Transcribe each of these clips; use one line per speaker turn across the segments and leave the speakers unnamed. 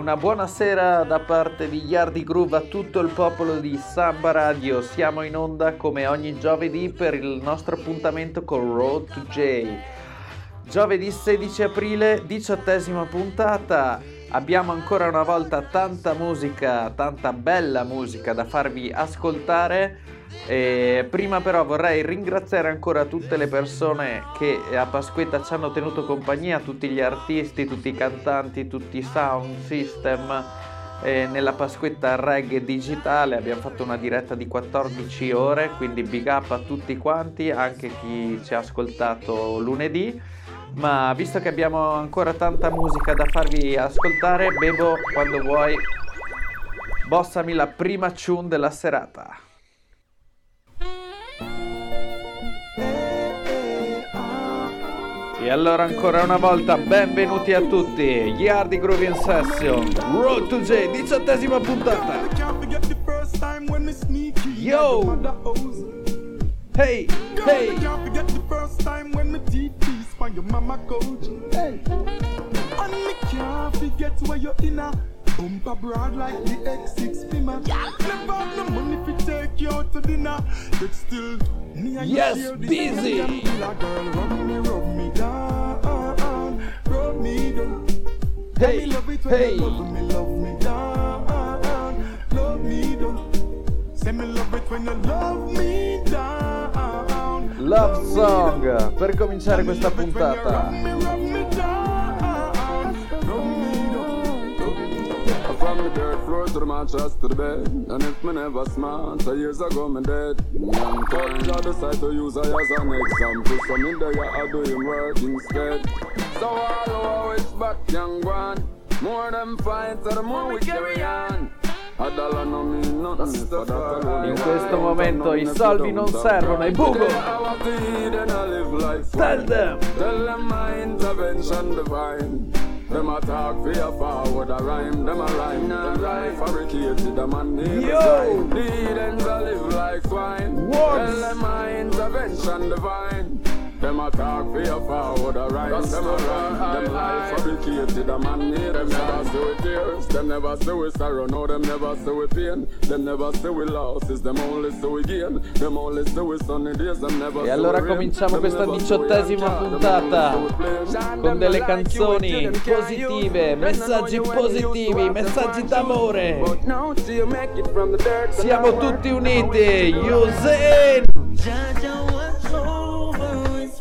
una buonasera da parte di Yardi Groove a tutto il popolo di Samba Radio. Siamo in onda come ogni giovedì per il nostro appuntamento con Road to J. Giovedì 16 aprile, diciottesima puntata. Abbiamo ancora una volta tanta musica, tanta bella musica da farvi ascoltare. E prima però vorrei ringraziare ancora tutte le persone che a Pasquetta ci hanno tenuto compagnia, tutti gli artisti, tutti i cantanti, tutti i sound system. E nella Pasquetta Reggae Digitale abbiamo fatto una diretta di 14 ore, quindi big up a tutti quanti, anche chi ci ha ascoltato lunedì. Ma visto che abbiamo ancora tanta musica da farvi ascoltare, bevo quando vuoi. Bossami la prima tune della serata. E allora ancora una volta benvenuti a tutti, Yardi Groove in Session, Road to J, diciottesima puntata. Yo! Hey, hey! Bumper broad like the X6 Beamer. Never have no money to take you out to dinner. But still, me and yes, you busy. Girl, rub me, rub me down, rub me down. Hey, me love it when hey. you love me, love me down, love me down. Say me love it when you love me down. Love song per cominciare questa puntata.
To the mattress to the bed. And if me never smart, so years ago me dead. Young time, I decide to use her as an example. So me there, I do him work instead. So all it's back, young one. More than fight, so the more we carry on.
In questo momento i soldi non servono, è buco! Tell them!
Tell them my intervention divine. Them a talk for your forward, a rhyme, them a rhyme, nah rhyme, fabricated, a man name Yo! The heathens a live like swine. What? Tell them my intervention divine. Them a talk for your forward a rhyme. Them a rhyme. Them life fabricated. A man need them never see with tears. Them never see with sorrow. No, them never see with pain. Them never see with losses. Them only see with gain. Them only see with sunny days. Them never
E allora cominciamo questa diciottesima puntata con delle canzoni positive, messaggi positivi, messaggi d'amore. Siamo tutti uniti.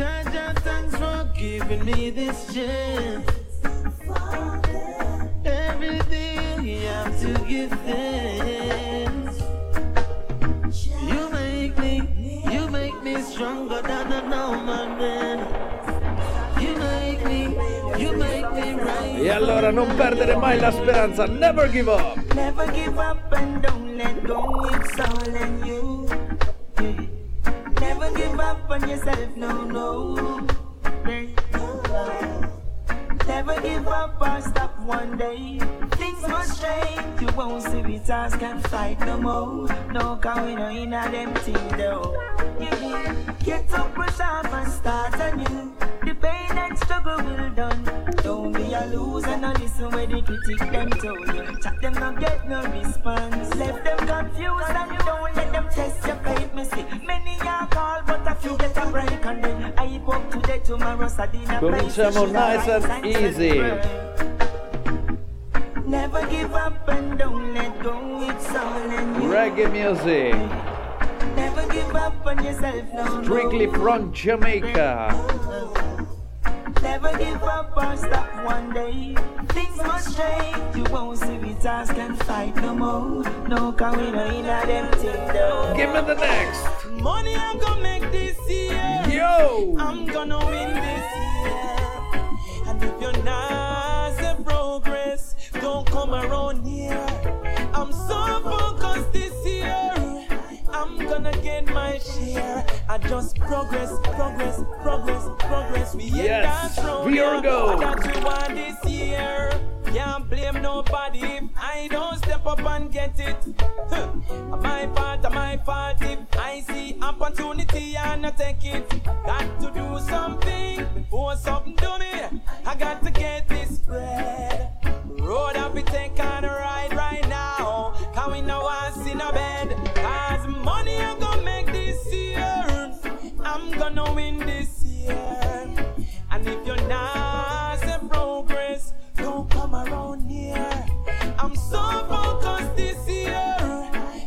Jaja, thanks for giving me this chance. Everything you have to give thanks. You make me, you make me stronger than a normal man. E allora non perdere mai la speranza, never give up. Never give up and don't let go, it's all in you. Give up on yourself, no, no. Never give up or stop one day. Things must change. You won't see we task can fight no more. No, cause we in a them though. Get up, brush off and start anew. The pain and struggle will done. Don't be a loser, no listen where the critic them told you. Chat them not get no response. Left them confused and you don't let them test your faith. Me see many are call, but a few get a break and then I hope today tomorrow Sadina Cominciamo nice and easy.
Never give up and don't let go. It's all in you.
Reggae music.
Never give up on yourself, no.
Strictly from Jamaica. Oh, oh, oh.
Never give up or stop one day. Things must change. You won't see we task and fight no more. No, cause we know in a them thing though.
Give me the next.
Money I'm gonna make this year.
Yo!
I'm gonna win this year. And if you're not the progress, don't
come around here. I'm so focused this gonna get my share. I just progress, progress, progress, progress. We
yes, we are go.
That we want this year. Can't blame nobody if I don't step up and get it. Huh. My fault, my fault if I see opportunity and I take it. Got to do something before something do me. I got to get this bread. Road up, we take on a ride right now. Can we know us in a bed? Money I'm gonna make this year. I'm gonna win this year. And if you're not say progress, don't come around here. I'm so focused this year.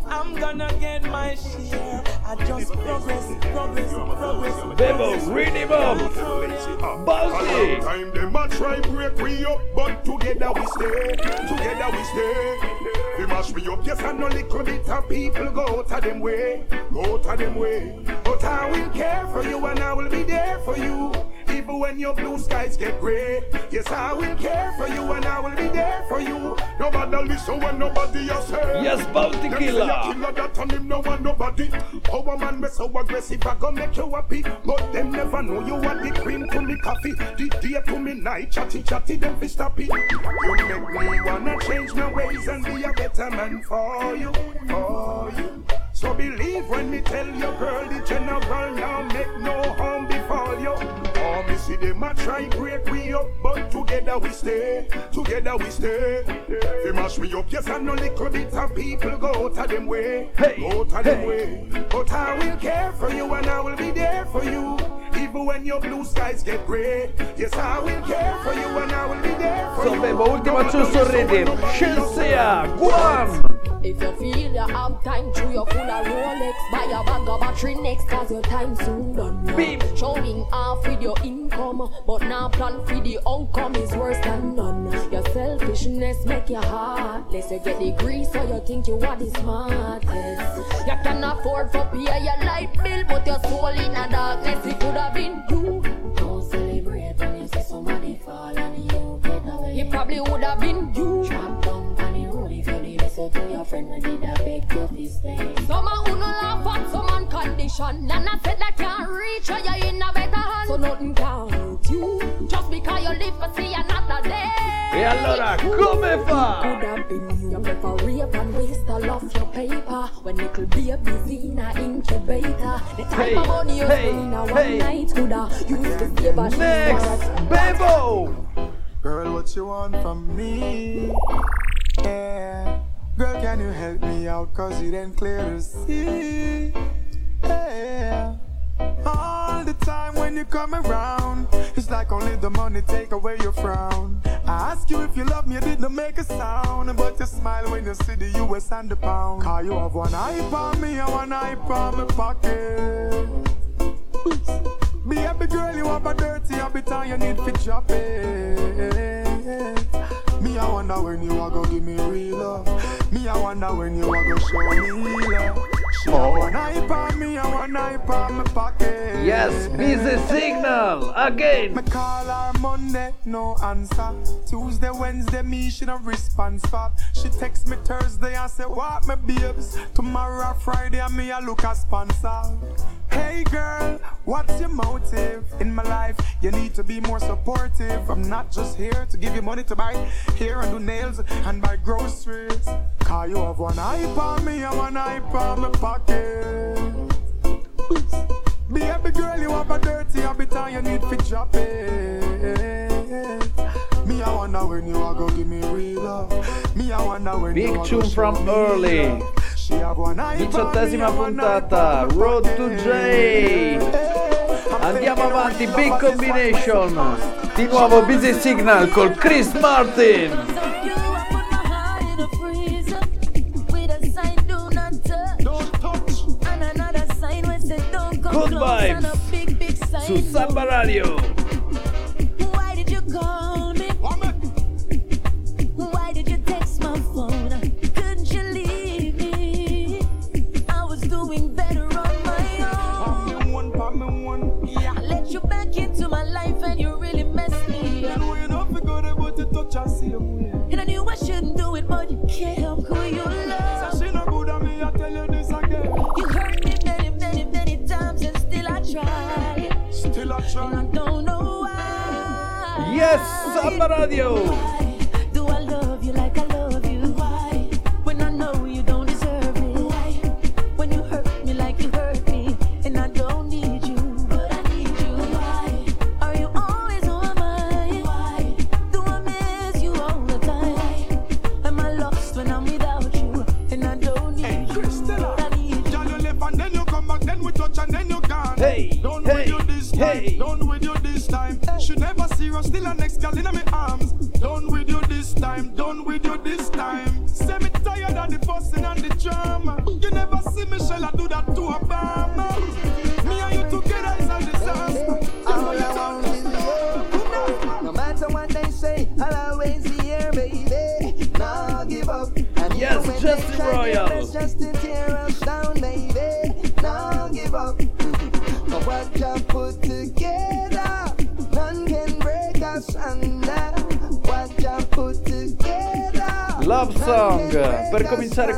I'm gonna get my share. I just progress.
Bebo, read him up. Bouncy.
Time them a try break we up, but together we stay. Together we stay. We mash we up, yes, and no little bit of people go to them way, go to them way. But I will care for you and I will be there for you. Even when your blue skies get gray, yes, I will care for you and I will be there for you. Nobody listen when nobody else say.
Yes, Bounty Killer.
killer that on him no want nobody. Power man be so aggressive, I gon' make you happy. But them never know you are the cream to me coffee, the day to me night, chatty chatty, them fi stop it. You make me wanna change my ways and be a better man for you, for you. So believe when me tell your girl the general now make no harm befall you. Oh, me see them a try break we up, but together we stay, together we stay. They mash me up, yes, and no little bit of people go to them way,
Hey,
go to them
hey.
way. But I will care for you and I will be there for you. Even when your blue skies get gray, yes, I will care for you and I will be there for
So
you.
Bebo, ultima
No
giusto
matter listen when
rhythm.
nobody else say.
Guam.
If you feel you have time to your full of Rolex, buy a bag of battery next cause your time soon done.
Beep.
Showing off with your income, but now plan for the outcome is worse than none. Your selfishness make your you heartless. You get the grease so you think you are the smartest. You can afford for pay your light bill, but your soul in a darkness. It could have been you. Don't celebrate when you see somebody fall and you get away. It probably would have been you. Tramp man condition, and I said that can't reach or you in a better hand. So nothing can hurt you just because you live to see another day.
E allora, come fa?
Could have been you. You prefer rape and waste all of your paper when little babies in a incubator. The type
Hey,
of money you
hey,
in a one
hey.
night coulda used to save a
Next, Bebo.
Girl, what you want from me? Yeah. Girl, can you help me out? Cause it ain't clear to see. Yeah. All the time when you come around, it's like only the money take away your frown. I ask you if you love me, you didn't make a sound. But you smile when you see the US and the pound. Cause you have one eye on me and one eye on my pocket. Baby girl, you have a dirty habit and you need to drop it. Me, I wonder when you are gonna give me real love. Me, I wonder when you are gonna show me love. She have one eye on me and one eye on my pocket.
Yes, busy signal. Again.
Me call her Monday, no answer. Tuesday, Wednesday, me she no response back. She text me Thursday and say, What my babes? Tomorrow Friday, and me I look a sponsor. Hey girl, what's your motive in my life? You need to be more supportive. I'm not just here to give you money to buy hair and do nails and buy groceries. Cause you have one eye on me and one eye on my pocket. Baby girl, you have a dirty habit and you need to drop it. Me, I wonder when you are gonna give me real love. Me, I wonder when
Big
you are
tune from early.
Love. She have one eye on me
Diciottesima
and one eye
puntata,
on my
Road to
pocket.
J.
I'm
Andiamo
thinking
avanti,
of
big
real love,
combination.
this one
Di nuovo Busy Signal col Chris Martin.
Don't touch.
Good vibes. Su Samba Radio. Bomba Radio.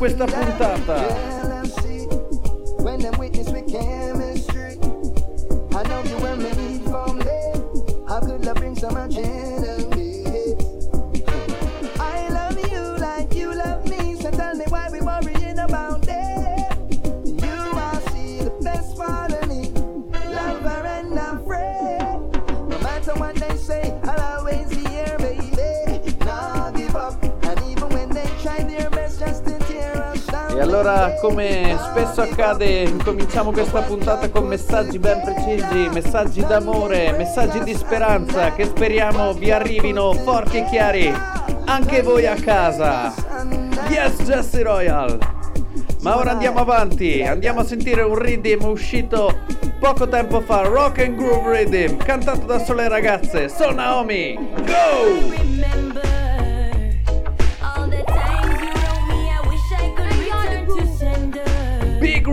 questa puntata. allora, come spesso accade, incominciamo questa puntata con messaggi ben precisi, messaggi d'amore, messaggi di speranza che speriamo vi arrivino forti e chiari anche voi a casa. Yes, Jesse Royal! Ma ora andiamo avanti, andiamo a sentire un rhythm uscito poco tempo fa, Rock and Groove Rhythm, cantato da sole ragazze, sono Naomi, Go!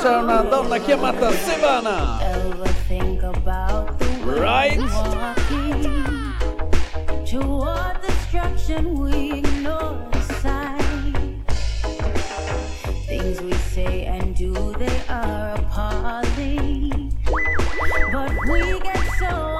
c'è una donna chiamata Sevana. Right?
Toward destruction we ignore. Things we say and do, they are appalling. But we get so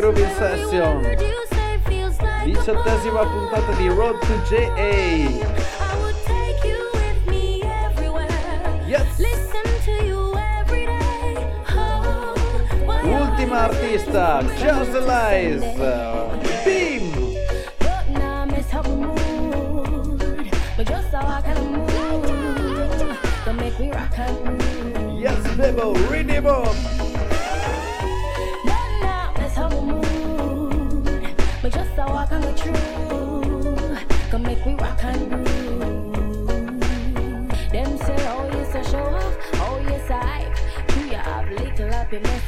In Session. Diciottesima puntata di Road to JA. Yes. Ultima artista, Just Lies. Beam. Yes, Bebo, Bob.
Just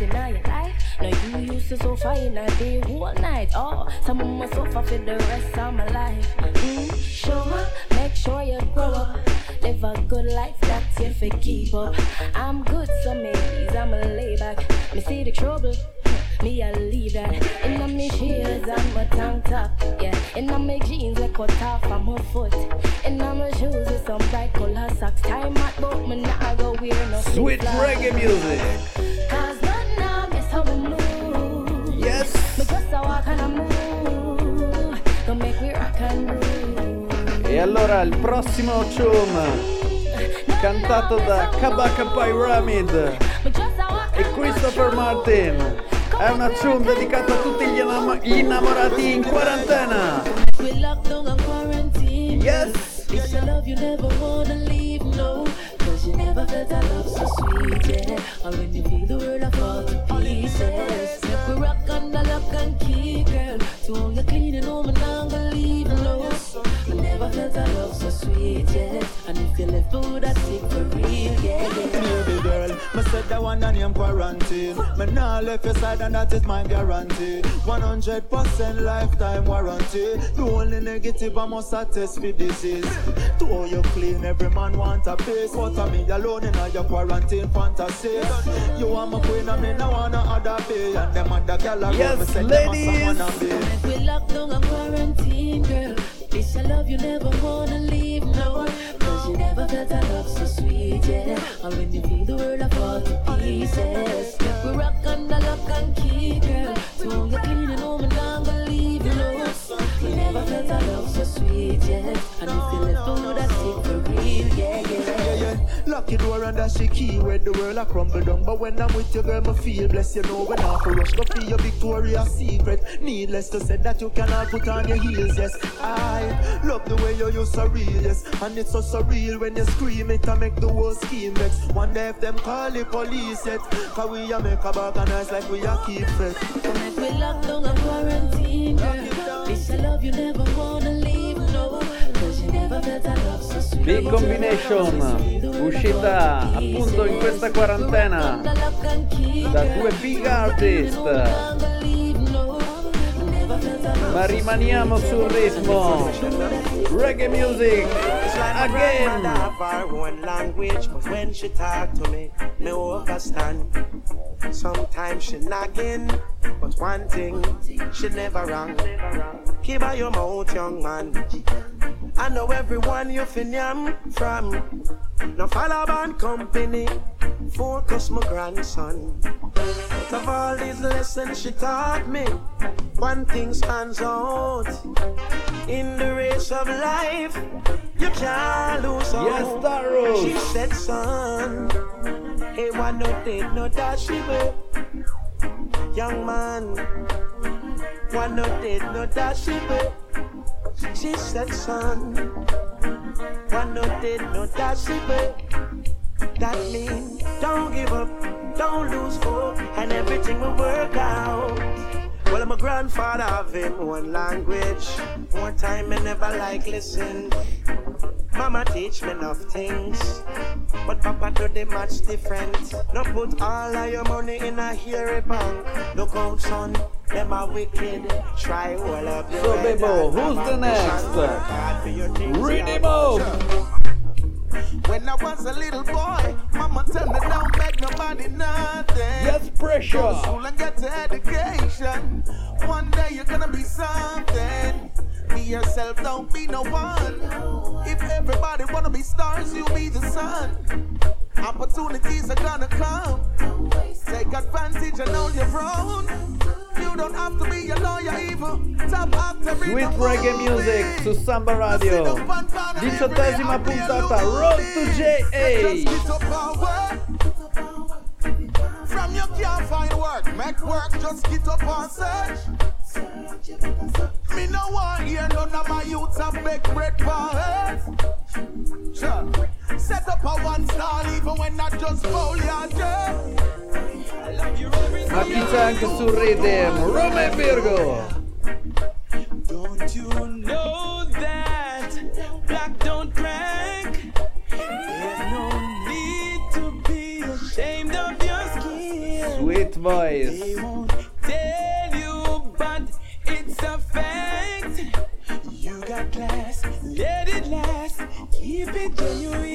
in your life? Now you used to suffer in a day, whole night. Oh, some of must suffer for the rest of my life. Mm, show up, make sure you grow up. Live a good life, that's you keep up. I'm good some days, I'm a lay back. Me see the trouble, me I leave that. In my shoes and my tank top, yeah. In my jeans I cut off from my foot. In my shoes with some bright color socks. Time at but me not go wear no
Sweet reggae music.
Cause
E allora il prossimo tune cantato da Kabaka Pyramid e Christopher Martin. È una tune dedicata a tutti gli innam- innamorati in quarantena. Yes.
It's a love you never felt a love so sweet, yeah. And when you feel the world of fall to pieces. And key, girl. To all you cleaning and I'm gonna leave, no. I never felt a love so sweet, yeah. And if you left food, that's it for real, yeah, yeah.
The one and name quarantine. Me nah left your side and that is my guarantee. 100% lifetime warranty. The only negative I must attest for disease. To all you clean, every man want a piece. But I me alone in all your quarantine fantasy. You are my queen and me no wanna other be. And them other gal around
Yes,
me say them
ladies.
a someone be.
Make we lock down and quarantine, girl. This a love you never wanna leave, no. You never felt a love so sweet, yeah. And when you feel the world I fall to pieces. We rock under lock and key, girl. So you're cleaning home and I'm gonna leave, you know. You never felt a love so sweet, yeah. And if you
Lock your door and that's the key where the world a crumble down. But when I'm with you, girl, me feel blessed. You know when I for rush, go feel your Victoria's Secret. Needless to say that you cannot put on your heels, yes. I love the way you use so real, yes. And it's so surreal when you scream it and make the whole scheme vex. One day if them call the police yet, cause we a make a organize like we a keep it.
Make we lock down and quarantine, girl. This a love you never wanna
Big Combination, uscita appunto in questa quarantena da due big artist. Ma rimaniamo sul ritmo. Reggae music again.
Sometimes she nagging, but one thing she never wrong. Keep by your mouth, young man. I know everyone you fin yam from. Now follow band company, focus my grandson. Out of all these lessons she taught me, one thing stands out. In the race of life, you can't lose out.
Yes, Darrow.
She said, son, hey, one no dead, no dashable. Young man, one no dead, no dashable. She said, son, one no dead, no dashable. That means don't give up, don't lose hope, and everything will work out. Well, my grandfather have him one language. One time I never like listen. Mama teach me enough things, but Papa do the much different. Don't put all of your money in a hairy bank. Look out, son, them are wicked. Try all of your
So, Bebo, who's the next?
Work hard for your things,
Read him up.
When I was a little boy, mama tell me don't beg nobody nothing.
Yes, pressure.
Go to school and get your education. One day you're gonna be something. Be yourself, don't be no one. If everybody wanna be stars, you be the sun. Opportunities are gonna come. Take advantage and hold your own.
You don't have to be a lawyer evil. Top actor,
Sweet Reggae Music su Samba Radio. Diciottesima puntata, Road to JA.
From you can't find work, make work, just get up and search. Me no want hear none of my youths a beg bread for. Sure. Set up a one star even when I just foul your dirt.
Ma anche su Rhythm? Roma e Virgo.
Don't you know that black don't crack? There's no need to be ashamed of your skin.
Sweet voice.
Class, let it last, keep it genuine.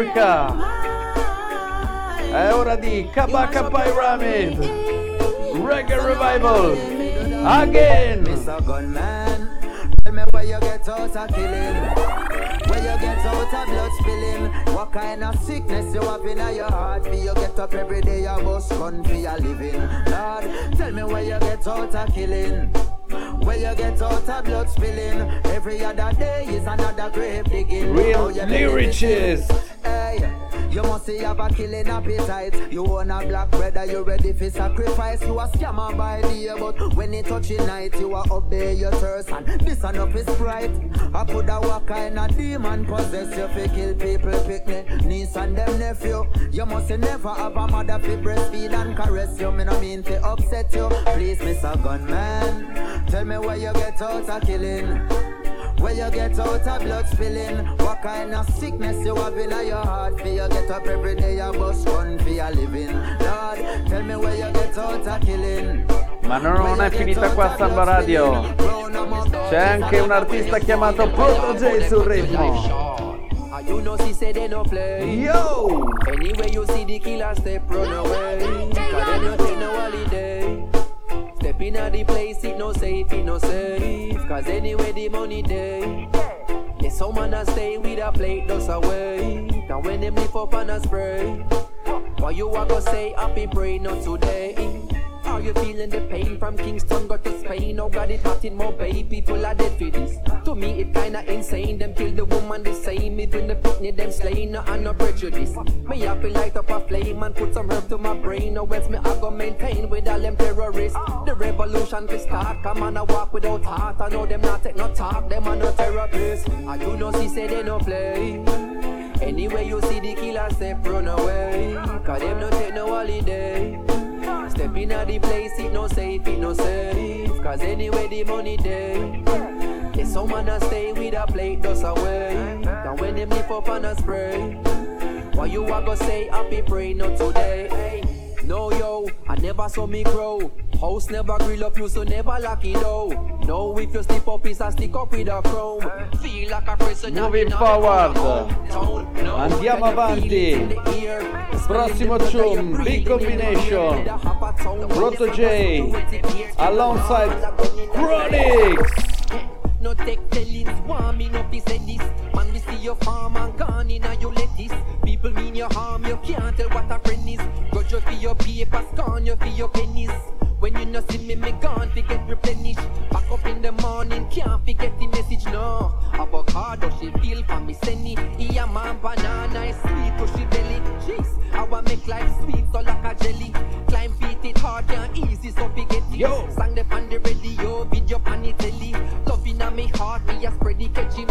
Africa. È ora di Kabaka Pyramid. Reggae Revival. Again.
Mr. Gunman, tell me where you get out of killing. Where you get out of blood spilling. What kind of sickness you have in your heart? For you get up every day, you must run for your living. Lord, tell me where you get out of killing. Where you get out of blood spilling. Every other day is another grave digging.
Real
How you live it?
lyricist.
Must have a killing appetite. You own a black brother, you ready for sacrifice. You a scammer by day, but when it touch in night, you a obey your thirst. And this enough is right. I could have what kind of demon possess you fi kill people, pick me niece and them nephew. You must never have a mother fi breastfeed and caress you. Me no mean to upset you. Please, Mr. Gunman, tell me where you get out of killing. Where you get out of blood spilling? What kind of sickness you have in your heart? For you get up every day, you bust run for your living. Lord, tell me where you get out of killing.
Ma non è finita qua Samba Radio. C'è anche un artista chiamato Proto J sul ritmo.
And you know she say they no play.
Yo!
Anyway you see the killer step run away. Cause them no take no holiday. Step in the place, it no safe, it no safe. Cause anyway the money day. Yes, some man a stay with a plate just away. And when them lift up and a spray. Why you a go say happy pray not today? Are you feeling the pain from Kingston got to Spain? Oh God, it hot in Mobay, people are dead for this. To me, it kinda insane. Them kill the woman the same, even the picnic them slain, no and no prejudice. Me have to light up a flame and put some herb to my brain. Or else me I go maintain with all them terrorists. The revolution to start, come on, I walk without heart. I know them not take no talk, them are no therapists. And you know, she say they no play. Anyway, you see the killer step run away. Cause them no take no holiday. Step in the place, it no safe, it no safe. Cause anyway, the money day. Yes, some man a stay with a plate just away. Then when them lift up and a spray. Why you a go say happy pray not today? No yo, I never saw me grow. House never grill up you, so never lock it out. No, if you slip up, it's a stick up with a chrome. Feel like a prisoner.
Moving forward. Andiamo avanti. Prossimo tune, big combination. Protoje alongside Chronixx.
No take tellings, me no be say this. Man, we see your farm and gone in and you lettuce. People mean your harm, you can't tell what a friend is. You for your paper, scorn you for your pennies. When you no see me, me gone, forget replenish. Back up in the morning, can't forget the message, no. Avocado, she feel for me, senny. Yeah, man, banana is sweet, to she belly. Jeez, I want make life sweet, so like a jelly. Climb feet, it hard, can't easy, so forget it.
Yo.
Sang the on the radio, video pan the telly. Love in a me heart, me a spread the catchy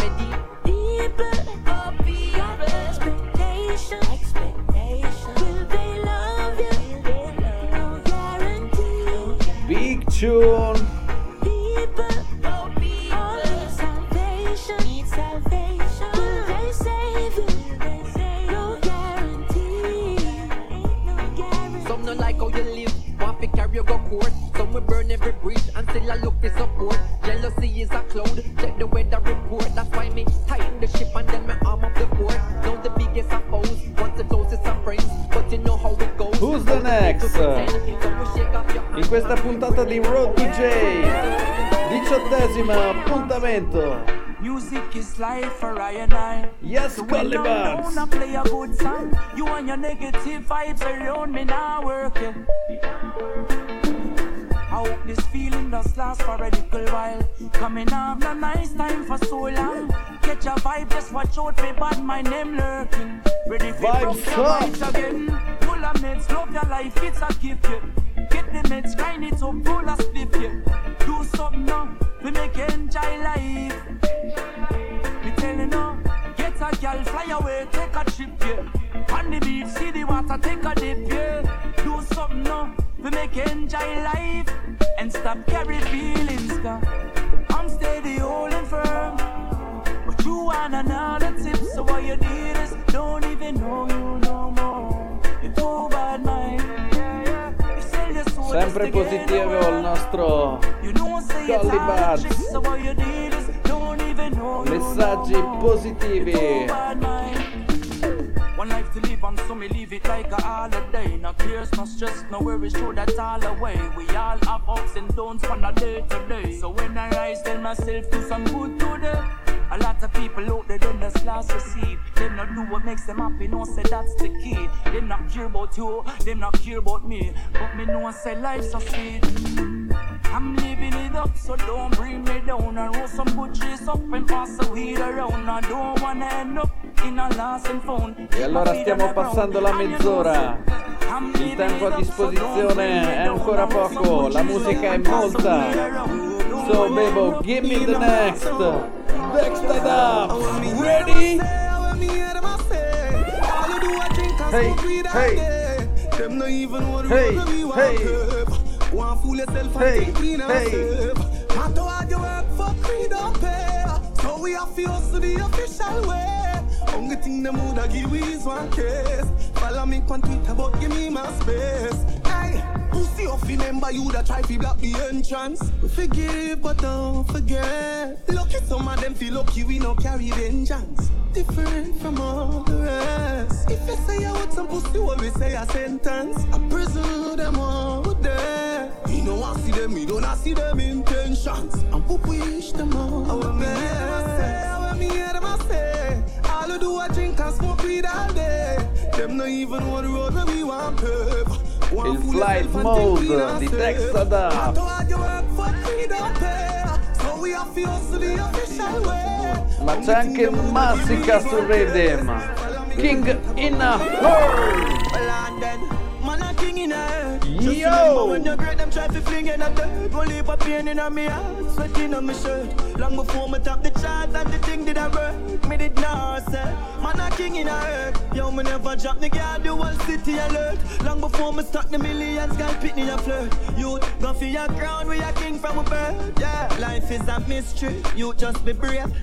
tune. Questa puntata di Road to J, diciottesimo appuntamento.
Music is life for I and I.
Yes,
So I'm
Calibanz.
down, I play a good song. You and your negative vibes around me now working. I hope this feeling does last for a little while. Coming up, no nice time for so long. Catch a vibe, just watch out for bad my name lurking. Ready for
Vibes up.
again. Full of meds, love your life, it's a gift. Yeah. Meds, grind it up, full of spliff. Yeah. Do something now, we make enjoy life. Me tell you now, get a girl, fly away, take a trip, yeah. On the beach, see the water, take a dip, yeah. Do something now, we make enjoy life and stop carry feelings, cause I'm steady, holding firm. But you want another tip, so what you did is don't even know you did is don't even know you
Messaggi positivi.
One life to live and so me live it like a holiday. No cares, no stress, no worries, throw that all away. We all have ups and downs from a day to day. So when I rise, tell myself do some good today. A lot of people out there, them just lost receive. Them not do what makes them happy, no say that's the key. Them not care about you, them not care about me. But me know say life's so sweet. I'm living it up, so don't bring me down. I roll some good trees up and pass the weed around. I don't wanna end up in a lost and found.
E allora stiamo passando la mezz'ora. Il tempo a disposizione è ancora poco, la musica è molta. So Bebo, give me the next. Next it up. Ready? Hey, hey.
Them no even want
Hey,
to be
hey.
Want fool yourself and
Hey,
think clean
hey.
Not to hard you work for free don't pay. So we
have to hustle the official way. Only thing them woulda give we is one case. Follow me on Twitter, but give me my space. Hey, pussy off, remember you that try to block the entrance. We forgive, but don't forget. Lucky some of them feel lucky we no carry vengeance. Different from all the rest. If you say I want some pussy, what we say a sentence. I presume them all there. Me no want see them, me don't see them intentions. And who wish them all. I want to hustle the official way.
Ma c'è anche Massica su Rhythm. King in a Hole. Yo!
when you great, them try to fling in a dirt. One leap of pain in a me heart, sweating on my shirt. Long before me top the chart and the thing did I work. Me did not say, man, a king in a earth. Yo, me never drop the guard, the whole city alert. Long before me start the millions, girl, pick me a flirt. You go for your crown, we a king from a bird. Yeah, life is a mystery. You just be brave.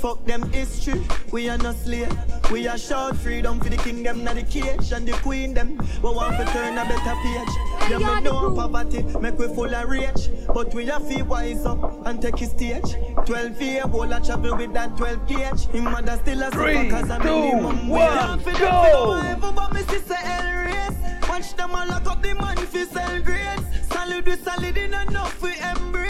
Fuck them history, we are not slave. We are short freedom for the kingdom, not the cage and the queen them. We want to turn a better page. Yeah, me know poverty, make we full of rage. But we have to wise up and take his stage. 12 year old I travel with that 12 gauge. Him mother still a
Three,
cause a
two,
minimum
one,
wage. Fi them
go!
fi know whatever, but me sister El race. Watch them all lock up the man fi sell grades. Solid with solid in enough we embrace.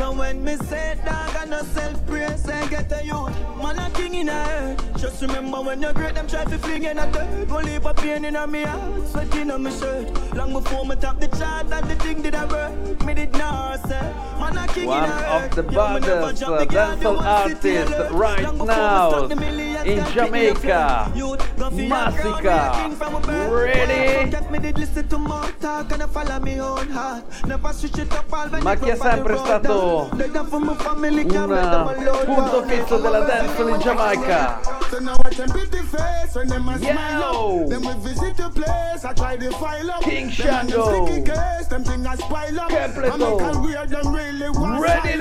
So when me say dog I no self praise I get a youth Man a king in a earth. Just remember when you're great them try to fling in a dirt. Leap of pain in a me heart Sweating on my shirt. Long before me top the chart and the thing did I work. Me did not say Man a king
One
in a
of
earth.
the
Yo, me
baddest
drop uh, the guard, the
dancehall artists right
Long before me
now
start the millions,
in
girl, pick me up
Jamaica.
Youth, go for your crown,
Masicka.
we a king from a birth.
Ready?
Forget me listen to more talk and I follow me own heart. Never switch it up all when
Ma chi
go the
sempre stato
family,
un punto fisso della dancehall in Giamaica.
I
Yo!
I.
King
I up.
Kepleto.
I
Ready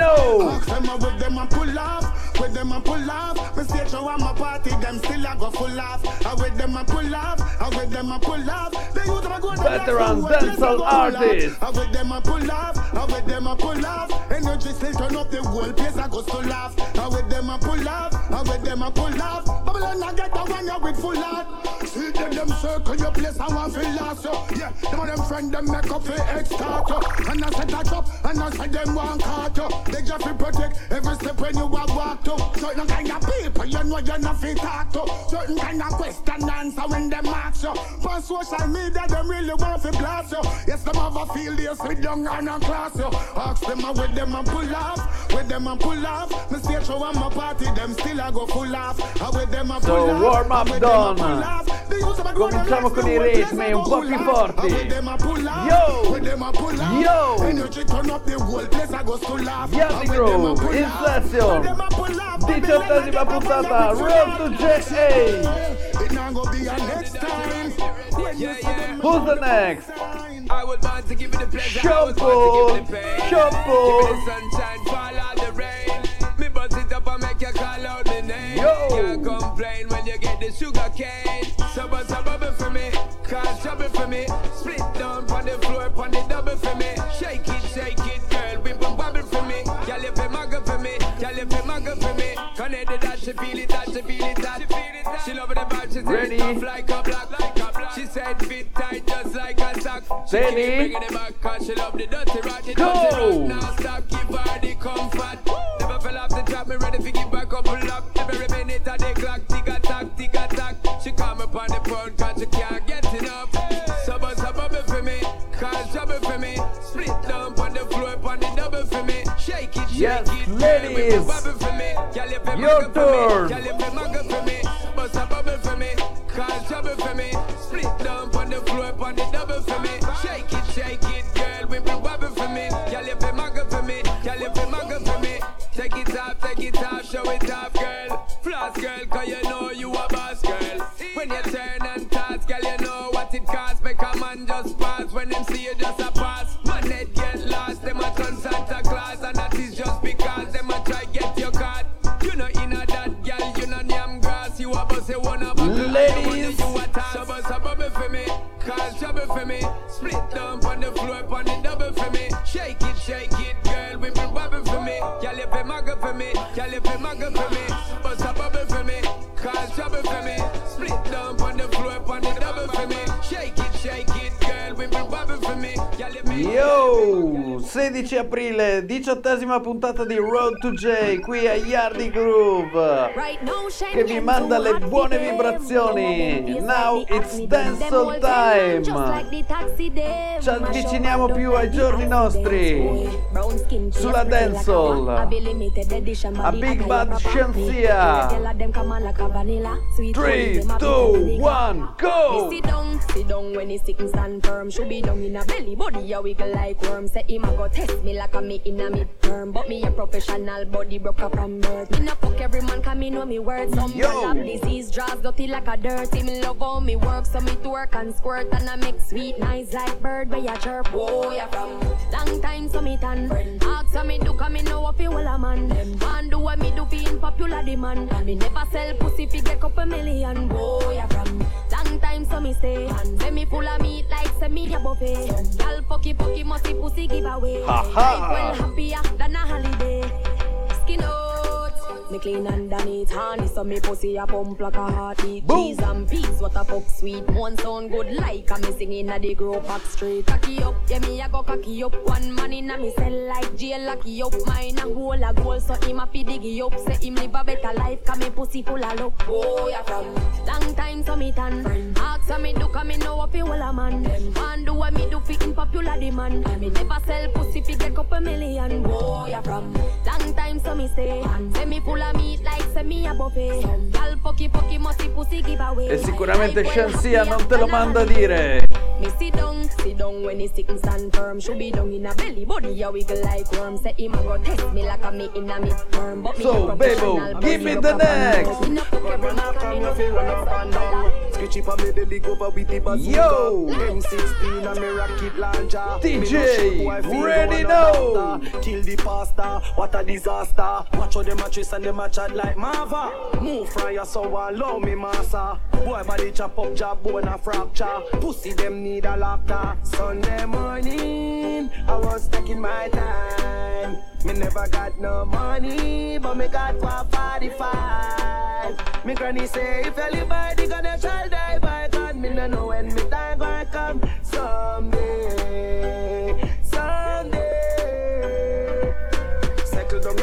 up with them and pull off, with them and pull off. Me stage show my party, them still a go full off. I with them and pull off, I with them and pull off. They use them a go
dancehall
place a go full off.
artist.
I with them and pull off, I with them and pull off. Energy still turn up the whole place, I go so laugh. I with them and pull off, I with them and pull off. Babylon I get the one you with full heart. See them them circle your place, I want feel lost. So yeah, them of them friend them make up for extra. So. And I set that up, and I say them one cart. So. They just fi protect every step when you walk walk to. Certain kind of people you know you're not fit talk to. Certain kind of question answer when them ask you. On social media them really want fi blast you. Yes, them have a field they sit down and a class you. Ask them uh, with them and pull off, with them and pull off. Me stage show and my party them still a go full off. Uh, with them and
So,
pull off,
warm
uh,
up
with them and
done. Cominciamo con i ritmi un po' più forti. Yo! Yo! Yummy Groove,
Inflation,
diciottesima puntata, Road to JA! Who's the next?
I would want to give you the pleasure. Shuffle, shuffle. Give me the sunshine, fall the rain. Me buzz it up and make you call out my name.
Yo.
Can't complain when you get the sugar cane. Trouble for me. Split down on the floor, on the double for me. Shake it, shake it, girl, wibble wobble for me. You feel muggle for me, you feel muggle for me. Connected that she feel it, that she feel it, that she love the vibe, she
Ready?
tough like a block, like a block. She said fit tight just like a sock. She keep bringing it back 'cause she love the dirty rock, the
Go.
dirty rock. Now stop, give her the comfort. Never fell off the trap, me ready to give back up pull up.
Yes, ladies.
wibble wobble for me. Girl, you feel
Your
muggle for me.
turn. 16 aprile, diciottesima puntata di Road to J qui a Yardi Groove che vi manda le buone vibrazioni. Now it's dancehall time. Ci avviciniamo più ai giorni nostri. Sulla dancehall. A Big Bad Scienzia. 3, 2, 1, go!
Sit down, when he sick and stand firm. Should be down in a belly, body a wiggle like worm. Say him a go test me like a me in a midterm. But me a professional body broke up from birth. Me no fuck every man, cause me know me words. Some
Yo.
have disease, draws dirty like a dirt. Him love how me work, so me twerk and squirt. And I make sweet nice like bird where ya chirp. Oh, Whoa, ya from long time, so me tan. Ask so me do, cause me know what well a man. Man do what me do, being popular demand. Me never sell pussy, fi get couple million. Oh, Whoa, ya from time, so me stay. Say me full of meat like say me a buffet. Y'all fucky fucky musty pussy give away.
Ha ha.
Life well happier than a holiday. Skin out. Me clean underneath honey, so me pussy a pump like a heartbeat.
Boom.
Cheese and peas, what a fuck sweet. One sound good like a me singing at the grow back straight. Cocky up, yeah me a go cocky up. One man in a me cell like jail locky up. Mine a hole a goal, so him a fi diggy up. Say him live a better life, cause me pussy full of luck. Oh yeah from long time so me tan. Ask so me do, cause me know what fi well a man. Man do what me do fi in popular demand. Me never sell pussy fi get couple million. Oh yeah from long time so me stay. Say me full
E sicuramente
Shansia
non te lo manda a dire.
Me sit down, sit down when he sit and stand firm. Should be down in a belly, body a wiggle like worm. Say him a go test me like a me in a midterm. But me
So,
a
Bebo, give me
me
the
rock up and
next.
down. Me no fuck every
When I
man,
come,
me
you
no
feel
fuck
run up and down. Sketchy pa me belly go over with the bazooka.
Yo.
M16 and me rocket launcher.
DJ,
Me no shake boy, feel
ready now.
a. Kill the pasta, what a disaster. Watch how them a trace and them a chat like Marva. Move from your so allow me massa. Boy body chop up, job bone a fracture. Pussy them need a laptop. Sunday morning, I was taking my time. Me never got no money, but me got for 45. Me granny say, if anybody gonna try die by God, me no know when me time gonna come. Someday.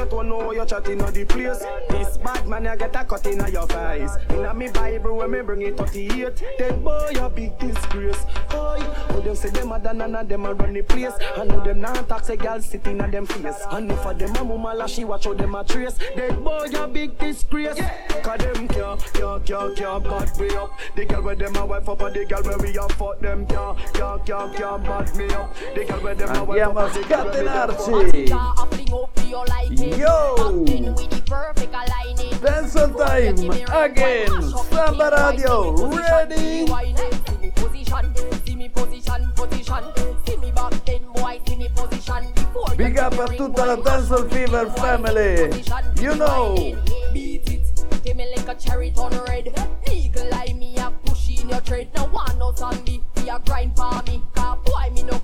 You don't know you're chatting on the place. This bad man, you get a cut in your face. In a me Bible, when me bring it 38, then boy, you big disgrace. Oi, oh, them say them a done and them a run the place. I know them not tax a girl sitting on them face. And if a them a mama la, she watch how them a trace. Then boy, you big disgrace. Cause them can't, can't, can't, can't bad me up. The girl where them a wife up and the girl where we a fuck them can't, can't, can't, can't bad me up. The girl where them a wife up and the girl where we a fuck
scatenarci.
Yo!
Yo! Dancehall time again. Samba Radio, ready? Big up a tutta la Dancehall Fever family. You know.
Beat it, give me like a cherry turn red. Eagle eye me a push in your tread. No one knows on me, a grind for me. Cause boy me no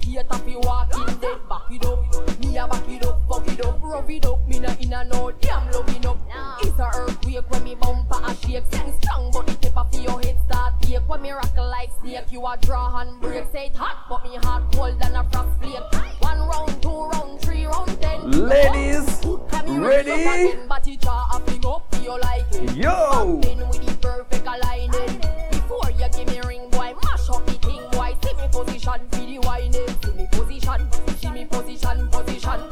dead. Back it up, me a back it up, it up, rough it up. Me no in a no damn loving up. It's a earthquake when me bumper a shake. Sing strong but the tip of your head start ache. When me rock like snake, you a draw and break. Say it hot, but me heart cold than a frost flake. One round, two round, three round, ten.
Ladies, ready?
But it draw a thing up, you like it.
Yo!
Been with the perfect aligning. Before you give me ring, boy, mash up the thing, boy. See me position, for the whining. See me position, see me position, position.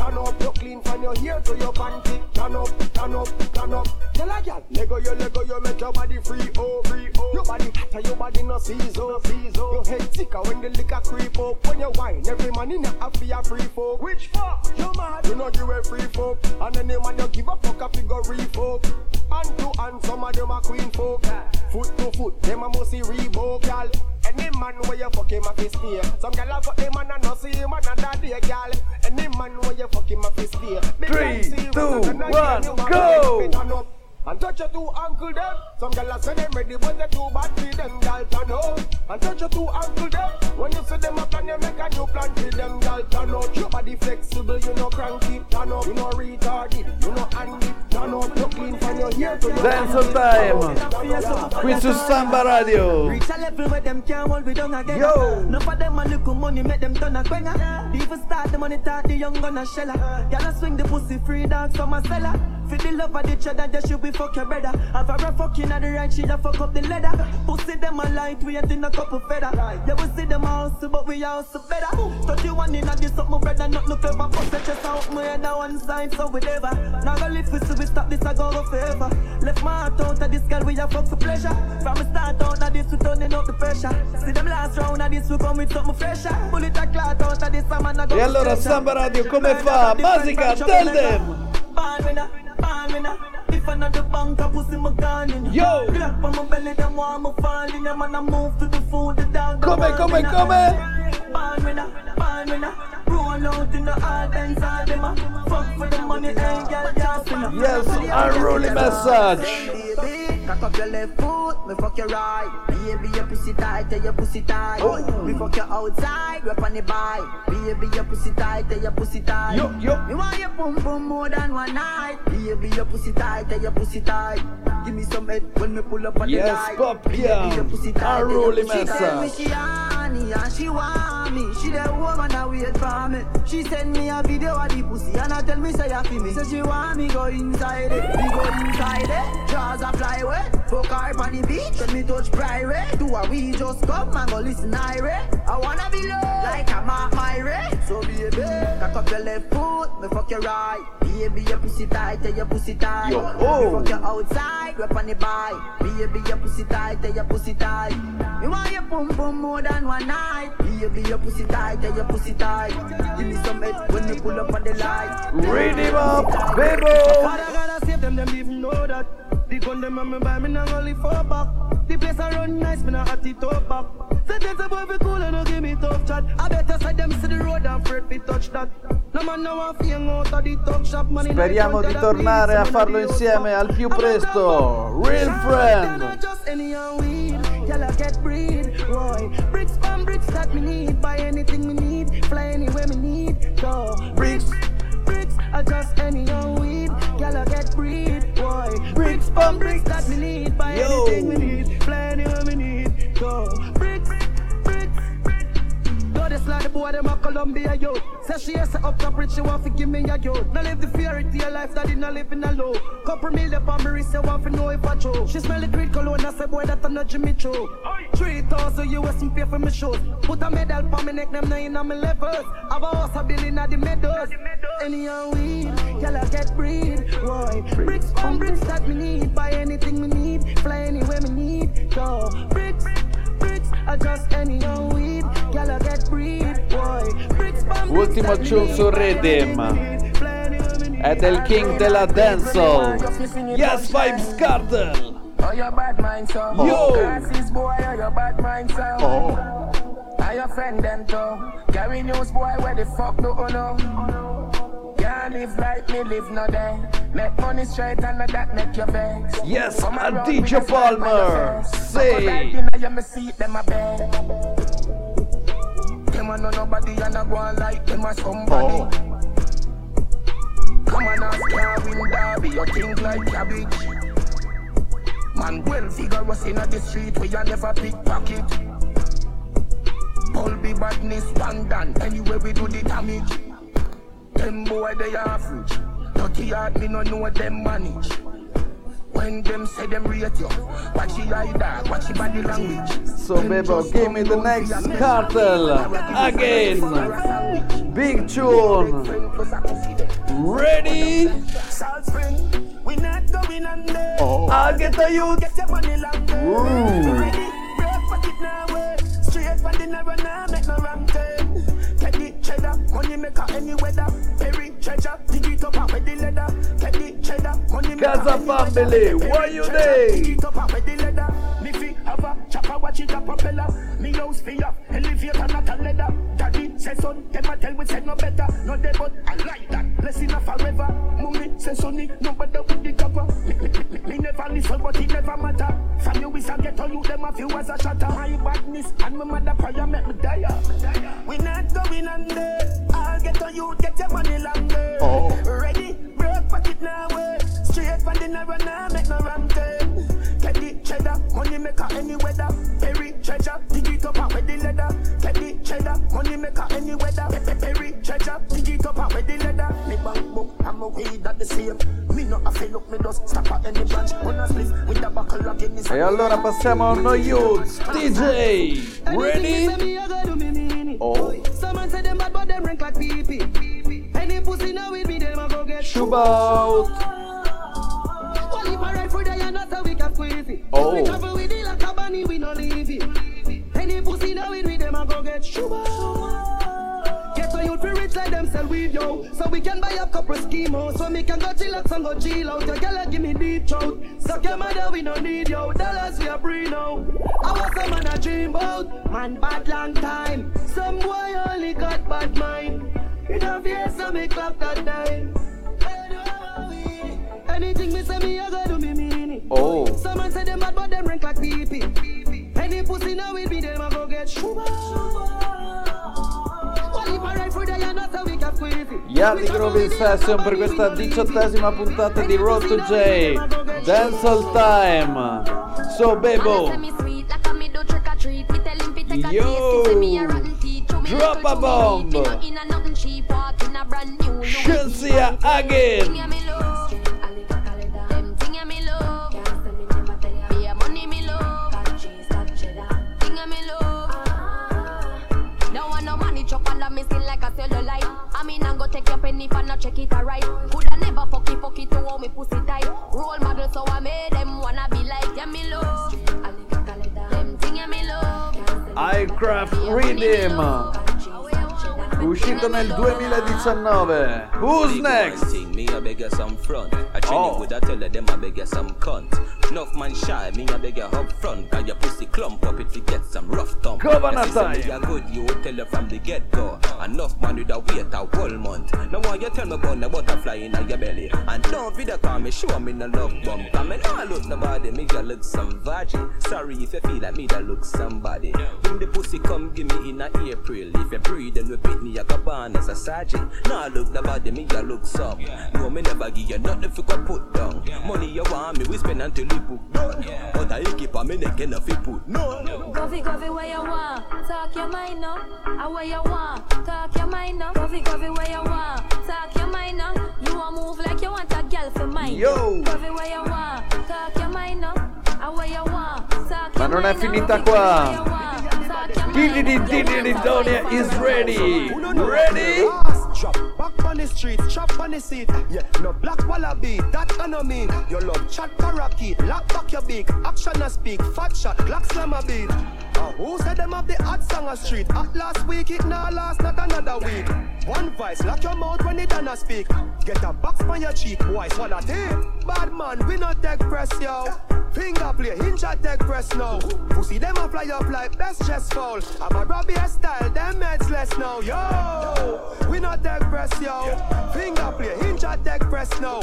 Turn up,
you clean from your hair to your panty. Turn up, turn up, turn up. Tell a gyal, Lego you, Lego you, make your body free, oh, free, oh. Your body hotter, your body no season, oh, no season. Oh. Your head thicker when the liquor creep up. When you wine, every man in your happy a free folk. Which fuck? You mad? You know you a free folk. And any man you give a fuck a figure reef folk. hand to hand, some of them a queen folk. Foot to foot, them a must see gal. Man where you fuck him a fist stay. Some gal a fuck them and a no see him another day, gal. Any man where you fuck him a fist stay.
Three,
man see you
two,
and a girl
one, go.
make it turn up. And touch your two ankle them. Some gal a say them ready, but they too bad for them gal turn up. And touch your two ankle them. When you see them a plan, you make a new plan for them gal turn up. Your body flexible, you know cranky, turn up. You know retarded, you know handy, turn up. You clean from your hair to your
Dance time qui su Samba Radio.
Reach a level where them can't hold we down again.
Yo.
Enough of them a look money make them turn a quenga. The even start the money talk the young gonna shella. Y'all a swing the pussy free dogs from a seller. For the love of the cheddar, just should be fuck your brother. Have her a fucking at the right, she a fuck up the leather. Pussy them a light, we ain't in a couple feather. Yeah, we see them house, but we house better. 31 in a this up, my brother, not no clever. Bust the chest out, my head on one side, so we never. Now go live for so we stop this, I go go forever. Left my heart out of this girl, we a fuck for pleasure. From the start out of this, we turning up the pressure. See them last round of this, we come with something fresher. Bullet a clot out of this, I'm a go
E allora Samba Radio come fa? Musica, tell them!
Winner, born winner. Ah. If another bank, I pussy my gun in. Ah.
Yo!
Clap on my belly, them want me fall in. Yeah, man, I move to the food, the dog.
Come,
born
come,
winner.
come!
Born winner, born winner. Roll out in the hard dance, all them ah. fuck for the money, ain't just winner.
Yes, unruly message!
Cock up your left foot, me fuck your right. Baby, your pussy tight, tell your pussy tight. Me fuck your outside, rap on the bike. Baby, your pussy tight, tell your pussy tight.
Yo, yo.
Me want your pum pum more than one night. Baby, your pussy tight, tell your pussy tight. Give me some head when me pull up on
Yes,
the light.
Pop
Baby,
Young.
your pussy tight, tell your pussy tight. she honey and she want me. She the woman that wait for me. She send me a video of the pussy and I tell me say you feel me. Say she want me go inside it, me go inside it. Jaws a fly away, what? Fuck her on the beach when me touch private. Do a we just come and go listen irate. I wanna be low like a Mark Myrie. So baby, cock up your left foot, me fuck your right. Baby, your pussy tight, tell your pussy tight.
Yo,
Me
oh.
fuck your outside, rap on the bike. Baby, your pussy tight, tell your pussy tight. Me want your pum pum more than one night. Baby, your pussy tight, tell your pussy tight. Give me some head when you pull up on the light.
Read him up, baby!
Father gotta save them, them even know that. The gun them and me buy me not only four back. The place I run nice, me not at it up back. Say there's a boy be cool and no give me tough chat. I better side them see the road and afraid we touch that.
Speriamo di tornare a farlo insieme al più presto. Real friend!
Y'all get breed, boy. Bricks from bricks that me need, buy anything me need, fly anywhere me need, go.
Bricks.
bricks, I just any old weed, y'all get breed, boy. Bricks bricks that me need, buy
Yo.
anything me need, anywhere me need, go. Bricks, this like the boy them a Columbia yo. Say she has up top rich, she want to give me a yo. Now live the fairy tale life that did not live in a low. Couple mil up on me you want to know if I true. She smell the great cologne, I say boy that I'm not Jimmy Choo. Three thousand US and pay for me shows. Put a medal for me neck, them nine on my levels. Have a house a billion at the meadows. Any young weed, y'all get breed. Boy, bricks on bricks that me need. Buy anything me need, fly anywhere me need. Go bricks bricks, I just any young weed. Y'all get breed, boy. Bricks, bomb, bricks,
Ultimo
that
tune
me
su
need,
Rhythm.
fly anywhere me need, fly anywhere me need.
È del king della dancehall. Yes, Vybz Kartel!
Oh, your bad mind, so.
Yo.
Glasses, boy, oh, your bad mind, so.
Oh.
Are your friend them too? Carry news, boy, where the fuck do you know? Can't live like me, live no day. Make money straight and that make you vex.
Yes,
Come
and
around
DJ
with a smile on your
Palmer.
face.
Say.
A know nobody and a go on like them a somebody. Oh. Come on, ask can't win derby, you think like cabbage. Man, well figure us in the street where you never pickpocket. All be badness, done, anyway we do the damage. Them boy they average, dirty heart me no know them manage. When them say them rate you, watch your eye dog, watch your body language.
So, Bebo, give me the next cartel. Again. Big tune. Ready?
Salt Spring, we not going under.
Oh. I'll get the youth.
Get your money longer.
Ooh.
Ready, break pocket now, way. Straight from the narrow now, make no wrong turn. Eh? Take the cheddar, money maker any weather. Treasure, dig it up with the leather. Take the cheddar, money
Casa family, what you day?
Me fi have a chopper watch it a propeller. Me house fi up elevator not a leather. Daddy say son, them a tell we say no better. No dey but I like that. Blessing a forever. Mummy say sonny, no better with the cover. Me, me, me, me never listen but it never matter. From you is a ghetto you them a few as a shatter. My badness and my mother prayer make me die. We not going under. I'll get on you get your money longer.
Oh.
Ready, break pocket now way. Straight for the narrow now make no wrong turn. Get the cheddar, money maker any weather. Perry treasure, dig it up and with the leather. Get the cheddar, money maker any weather. Pe- pe- Perry treasure, dig it up and with the leather. Me bank book, I'm a weed that the same. Me not a fail look, me just stop at any branch. On a split with the buckle of Guinness.
E allora passiamo a No Youth, DJ, ready? Oh,
Some man say them bad, but them rank like PP. Any pussy now with me, them a go get
shoot out.
Well, if I ride for the and that's how we can squeeze it.
Oh.
Get sugar. Get a youth fi rich like them sell weed, yo. So we can buy a couple schemos. So me can go chillax and go chill out. Your girl give me deep throat. Suck your mother, we no need, yo. Dollars we a breathe now. I was some man a dream about. Man bad long time. Some boy only got bad mind. It a fear, so me clap that time. Anything me say me, I go do me mean it.
Oh.
Some man say them mad, but them rank like PP. Any pussy now with me, them a go get sugar. Well, if I ride for the and that's how we can squeeze it.
Yardi Groovy Session per questa diciottesima puntata di Road to J. Dancehall Time. So Bebo. Yo. Drop a bomb. Shenseea again
I mean, I'm go take your penny for not check it alright. Coulda never fuck it, fuck it to hold me pussy tight. Role model, so I made them wanna be like, yeah, me love. Love.
Aircraft Rhythm Uscito nel 2019 Who's next?
Thing, me a beg you some front. I train
Oh.
with a tell them I beg you some cunt. Enough man shy, me a beg you up front. Cause your pussy clump up if you get some rough thump.
Governor
If you me a good, you will tell you from the get go. Enough man with a wait a whole month. Now why you tell me about the butterfly in your belly? And don't video call me, show me no love bump. Cause me nah look nobody, me look some virgin. Sorry if you feel like me that look somebody. When the pussy come, give me in a April. If you breathe, then repeat me, I go born as a sergeant. Nah look nobody, me just look some. No, me never give you nothing if you put down. Money you want me, we spend until you book done. But I keep on me neck enough you put no.
Govy, govy, where you want? Talk your mind now. Ah, where you want? Talk your mind now. Govy, govy, where you want? Talk your mind now. You want move like you want a girl for mine.
Yo.
Govy, where you want? Talk your mind now. Ah, where you want? Talk
Ma
your
non è
mind now.
finita
Govy,
qua.
Mind
Diddy. Diddy Donia is ready Ready?
On the street, chop on the seat. Yeah, no black wallaby, that I know mean. Your love chat parakeet, lock back your beak. Action a speak, fat shot, Glock slam a beat. Uh, who said them have the hot song a street? At last week, it now last, not another week. One vice, lock your mouth when it done speak. Get a box on your cheek, boy, swallow tape. Bad man, we not take press, yo. Finger play, hinge at take press now. Pussy them a fly up like best chest foul. I'm a Robbie style, them heads less now, yo. We not take press, yo. Finger play, hinge at take press now.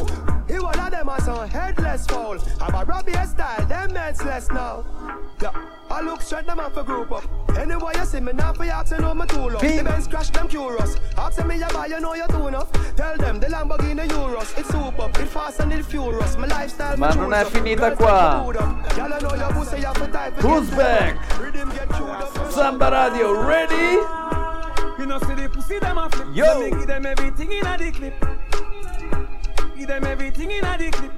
He one of them a some headless foul. I'm a Robbie style, them heads less now. Yeah. I look straight them off a group up. Anyway, you see me now for ask you know my tool up. The Benz crash them curious. Ask me you buy, you know you too enough. Tell them the Lamborghini Euros. It's super, it fast and it furious. My lifestyle,
Ma non è
up.
finita qua.
get food up. Girl, I know your pussy, you have to type it.
Who's back?
Rhythm get chewed up.
Samba Radio ready?
You know, see the pussy them a flip.
Yo.
Me give them everything in a the clip. Give them everything in a the clip.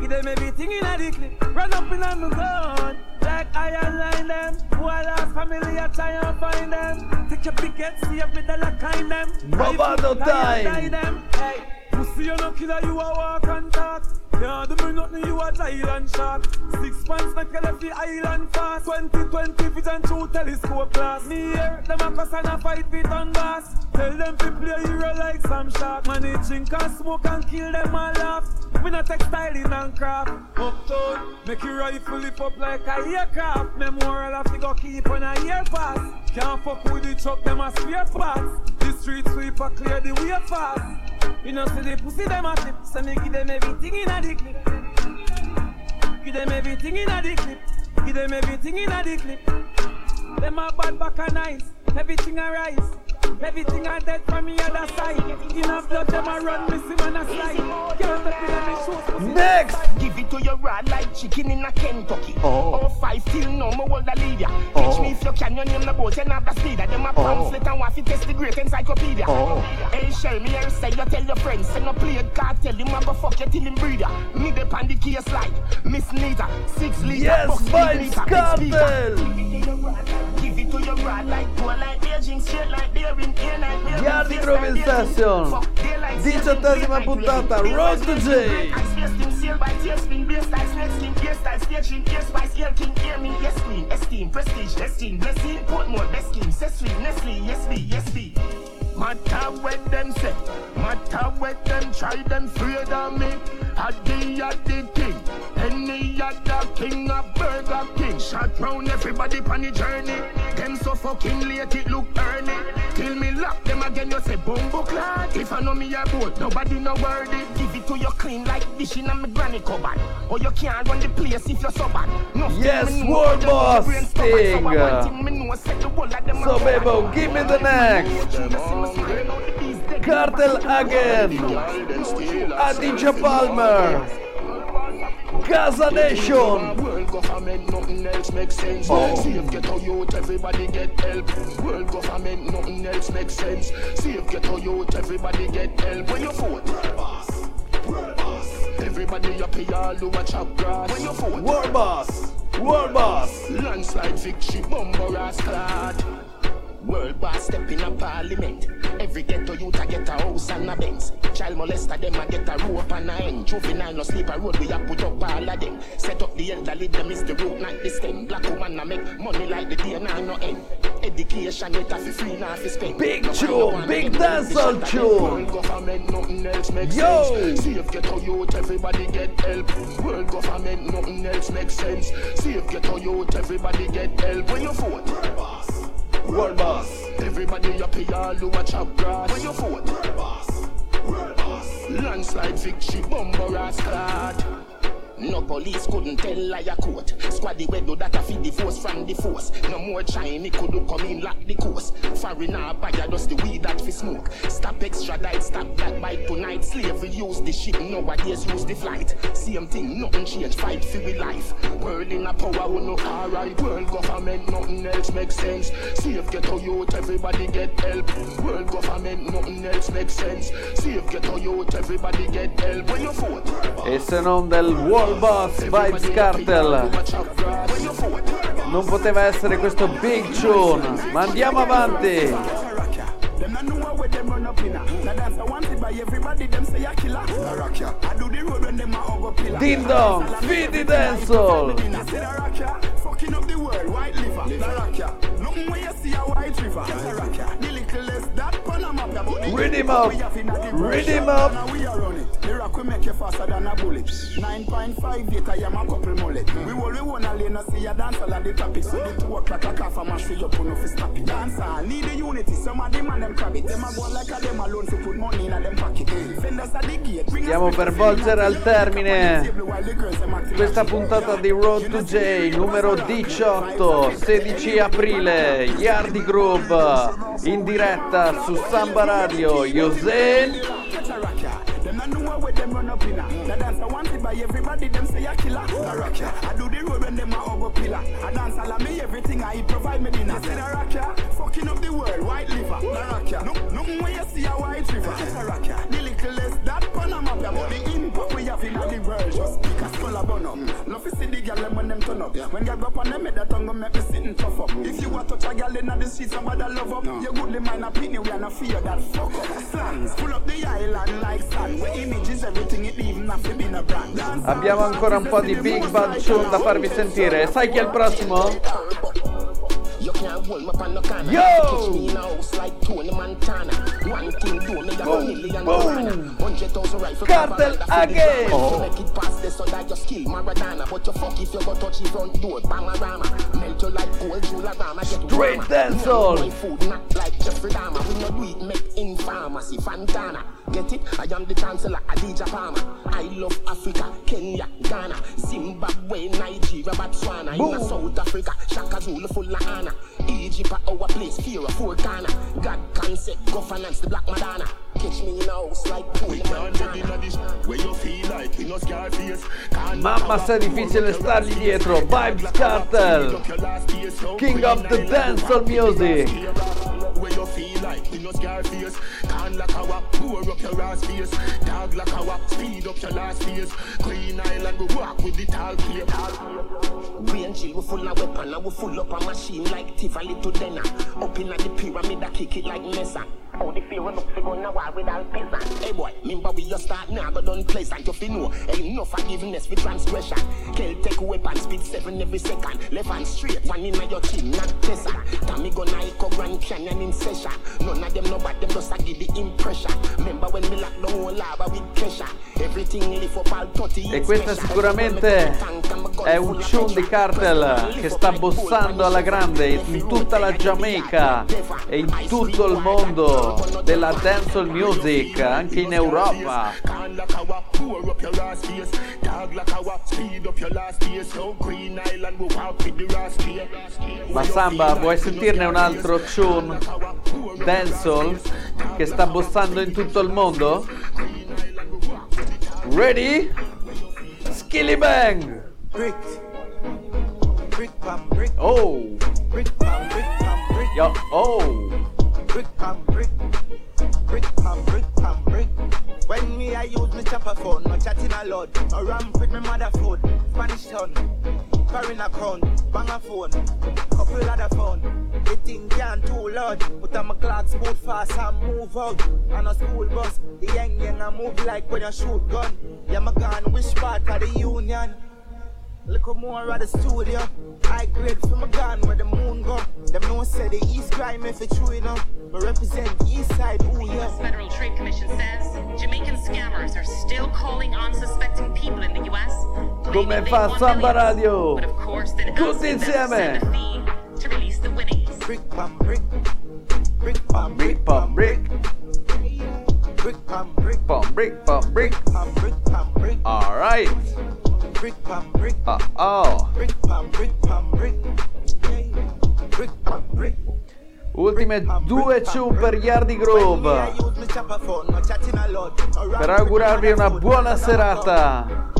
Give them everything in a the clip. Run up in on the gun. Like iron line them. Who I lost family, I try and find them. Take your picket, see if me the lock kind them.
Bovado
Die
time.
them. Hey, pussy you no killer, you a walk and talk. Can't do me nothing, you a island shark. Six pants, not kill the island fast. 2020 vision through telescope glass. Me here, them a cuss and a fight fit on bass. Tell them to play hero like some shark. Man, they drink and smoke and kill them all laugh.
We not textiling and craft. Uptown, make your rifle lift up like a aircraft. Memorial have to go keep on a year pass. Can't fuck with the truck, them a spare parts. The street sweeper clear the way fast. You know, see the pussy them a tip, so me give them everything in a the clip. Give them everything in a the clip. Give them everything in a the clip. Them a bad back and nice, everything a rise. Everything I dead from me other side. In a blood, them a run, missing man a slide. Can't step in a me shoes.
Next!
Give it to your raw like chicken in a Kentucky.
Oh.
Oh, five till no more hold a lead ya.
Oh.
Teach me if you can, your name the boat, and have the speed. Them a
Oh.
pamphlet and waffy test the great encyclopedia.
Oh.
Hey, shell me here say you tell your friends. Send no play a cartel, him a go fuck you till him breed ya. Me the pan the case like Miss Nita. Six liter,
Yes,
box
Vibes
liter,
Cartel.
Give it to your rod like poor like Beijing, straight like beer
Yardi Groove Session. Diciottesima puntata, Road to J.
Matter what them say, matter what them try, them afraid of me. A the king, any other king, a burger king. Shot round everybody on the journey. Them so fucking late, it look early. Till me lock them again, you say bumbo clad. If I know me a boat, nobody no worthy. Give it to you clean like dish in a me granny cupboard. Or you can't run the place if you're so bad. Nothing
Yes,
me
War Boss
your brain. So I
Sting.
want thing me know, set the whole of
So,
up.
Bebo, give me the next. Cartel again. Adidja Palmer. Gaza Nation.
World government, nothing else makes sense.
Oh.
Save ghetto youth, everybody get help. World government, nothing else makes sense. Save ghetto youth, everybody get help. When you vote, everybody up here, all who watch up grass. When you vote,
War Boss. War Boss.
landslide victory, bumper ass clad. World boss step in a parliament. Every ghetto youth a get a house and a Benz. Child molester them a get a rope and a end. Juvenile no sleep a road we a put up all of them. Set up the elderly them is the root not the stem. Black woman a make money like the day now no end. Education it a fi free now fi spend.
Big
No
tune, big dancehall
the shot of them.
tune.
World government nothing else makes
Yo.
sense. Save ghetto youth everybody get help. World government nothing else makes sense. Save ghetto youth everybody get help. When you vote.
War Boss.
Everybody here, all who watch up grass. When you vote, World boss. World boss. landslide victory, bumper ass clad. No police couldn't tell liar court. Squaddy we do that a feed the force from the force. No more Chinese could do come in lock the course. Foreigner buy a dust the weed that fi smoke. Stop extradite, stop that bite tonight. Slavery use the ship, nowadays use the flight. Same thing, nothing change, fight for we life. World in a power, we no alright. World government, nothing else makes sense. Save ghetto youth, everybody get help. World government, nothing else makes sense. Save ghetto youth, everybody get help. When you vote,
E se non del War Boss Vybz Kartel. Non poteva essere questo Big Tune. Ma andiamo avanti.
Them not know where them run up in a. Now dance I want it by everybody, them say a killer. I rock ya. I do the road when them a hug up pillar.
Ding dong, feed the dancehall.
I say the rock ya, fucking up the world, white liver. The rock ya, nothing when you see a white river. The rock ya, the little less that Panama ya, but the
Rhythm up,
we have in a the
rhythm
Russia,
up.
The rock will make you faster than a bullet. 9.5 liter, I am a couple mullet. We will we wanna lane, see a dancer and the topic. So the two o'clock a calf and mash you up on fi stop it. Dancer need the unity. Some of them and them crab it. Them a go like a them alone to put money in a them pocket. Fenders at the gate. Bring
Stiamo per volgere al termine questa puntata di Road to J numero 18, 16 aprile, Yardi Group in diretta su Samba Radio, Yosen.
Them not know where them run up in a. The dance I want it by everybody, them say a killer. The rock ya. I do the road when them a hug pillar. I dance all of me everything I eat provide me dinner. Say the rock ya, fucking up the world, white liver. The rock ya. No, no when you see a white river. The rock ya. Ya, but the impact we have in the world just pick a skull a bun up. Love to see the girl when them turn up. When girl go up on them, that tongue make me sitting tough up. If you want to touch a girl in the streets, somebody love up. You goodly mind a penny, we are not fear that fuck up. Slangs, pull up the island like sand. Where images, everything it even have to be a brand. Dance
Abbiamo ancora un po' di Big Bad Tune da farvi sentire. Sai chi è il prossimo?
You can't hold me on no corner.
Yo!
Catch me in a house like Tony Montana. One thing do me,
Boom,
million
boom.
Hundred thousand rifle
Cartel again.
Oh. Make it past the so that your skill Maradona But you fuck if you go touch the front door Bamarama Melt you like gold Jularama Get
Straight dancehall.
My food not like Jeffrey Dahmer We no do it make in pharmacy Fantana. Get it? I am the chancellor Adija Palmer I love Africa Kenya Ghana Zimbabwe Nigeria Botswana. In a South Africa Shaka Zulu full of honor. Egypt a our place Fear of Ghana God concept governance the Black Madonna. Catch me in a house like pool in
Where you feel like know Scarface Can't
Mamma se è difficile stargli dietro. Vibes Cartel. King of the dancehall music.
Where you feel like? You know Scarface can like lock our pour up your ass face. Dog like our speed up your last face Green Island we walk with the tall play
Green Jill, we full of weapon and we full up a machine like Tivoli to Denner. Up in the pyramid, I kick it like Mesa. How the fear look for going a war with all peasant. Hey boy, remember we just start now, but done pleasant. You fi know, no forgiveness for transgression. Kill take weapon, speed seven every second. Left hand straight, one in your chin, not tessa. Tommy gonna echo Grand Canyon in session. None of them know but them just a give the impression. Remember when we lock the whole lava with pressure. Everything lift up all 30
E questa sicuramente è un tune di Cartel che sta bossando alla grande in tutta la Giamaica e in tutto il mondo della dancehall music anche in Europa. Ma Samba, vuoi sentirne un altro tune dancehall che sta bossando in tutto il mondo? Ready? Skilly Bang! Oh! Yo, oh!
Brick pam brick. Brick pam brick pam brick. When me I use me chopper phone, no chatting a lot. No ram with me mother food. Spanish town. Foreign account. Bang a phone. Couple other phone. The thing can too loud. Put on my clocks boot fast and move out. On a school bus. The young young I move like when you shoot gun. Yeah, my gun wish part of the union. Look more at the studio. I grade from my gun where the moon go. Them no say the east crime if it true enough. But represent east side, ooh
The
yeah.
U.S. Federal Trade Commission says Jamaican scammers are still calling unsuspecting people in the U.S.
Come
claiming they
fa
won
Samba
millions,
Radio?
But of course, then
Tutti
asking them to send
insieme!
a fee to release the winnings.
Brick pam brick. Brick pam
Brick, pom, brick,
Brick pam brick.
pom, brick, pom, brick.
Pam brick pam brick.
Alright!
Brick pam brick.
Oh, oh!
Brick pam brick pam brick. Brick pam brick.
Ultime due cium per Yardi
Grove.
per augurarvi una buona serata.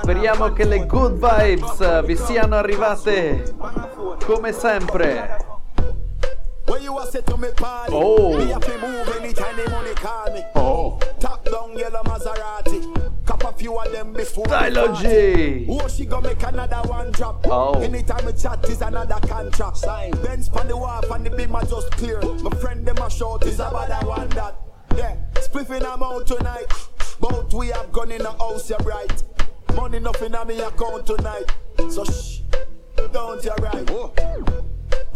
Speriamo che le good vibes vi siano arrivate come sempre. Oh. Oh.
Top down yellow Maserati Cop a few of them before me
Stylo
party.
G.
Oh, she go make another one drop.
Oh.
Anytime we chat is another contract. Sign. Benz pan the wharf and the beam are just clear. My friend them a shout is about that one that. Yeah, spliffing I'm out tonight. Both we have gone in the house, you're bright. Money nothing on me account tonight. So shh, don't you right. Oh.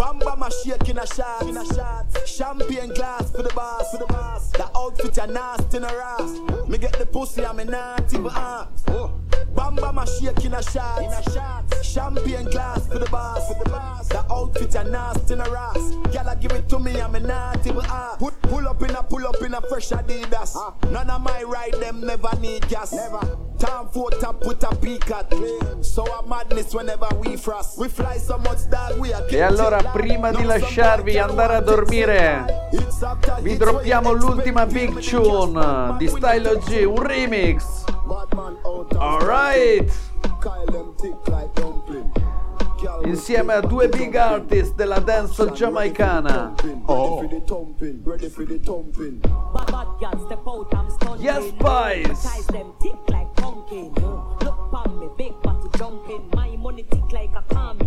Bamba my shake in a shot, in a shot. Champagne glass for the boss, for the boss. The outfit a nasty in a ass. Me get the pussy, I'm a naughty but ask. Bamba my shake in a shot, in a shot. Champagne glass for the boss, for the boss. The outfit a nasty in a ass. Gyal give it to me, I'm a naughty ask. Put pull up in a pull up in a fresh Adidas. None of my ride them never need gas. Never. Time for top with a at. So a madness whenever we frost. We fly so much that we are
E allora prima di lasciarvi andare a dormire vi droppiamo l'ultima big tune di Stylo G, un remix. Alright! Insieme a due big artist della dancehall giamaicana. Oh.
Ready for the thumping. Oh.
Bad bad girl step out, I'm stunning.
Yes, boys.
Ties them tick like pumpkin. Look pon me, big body jumping. My money tick like a calming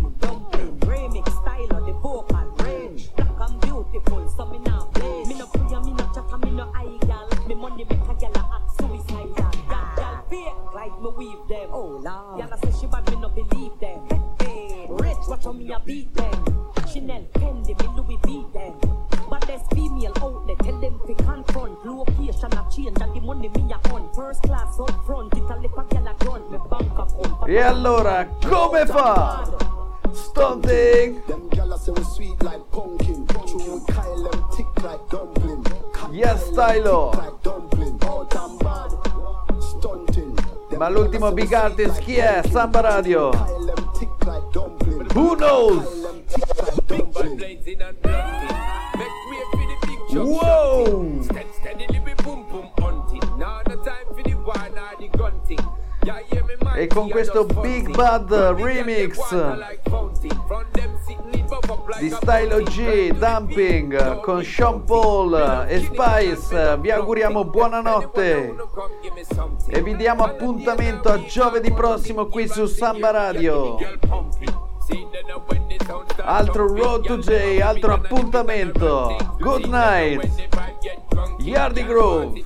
lord. Gal a say she bad, me no believe them. Hey, hey. Rich
Watch how me a beat them. Chanel, Fendi, me Louis V them. But there's female outlet, tell them to confront. Location a change and the money me a on. First class up front, it a lip a gyal a gun. Me bank account.
E allora, come fa? Stunting!
Them gyal say we sweet like pumpkin. True we Kyle them thick like dumpling.
Yes, Stylo!
Like dumpling. Hot and bad.
Ma l'ultimo big artist chi è? Samba Radio! Who knows? Wow! E con questo Big Bad Remix di Stylo G, Dumping con Sean Paul e Spice, vi auguriamo buonanotte e vi diamo appuntamento a giovedì prossimo qui su Samba Radio. Altro Road to J, altro appuntamento. Good night. Yardy Grove.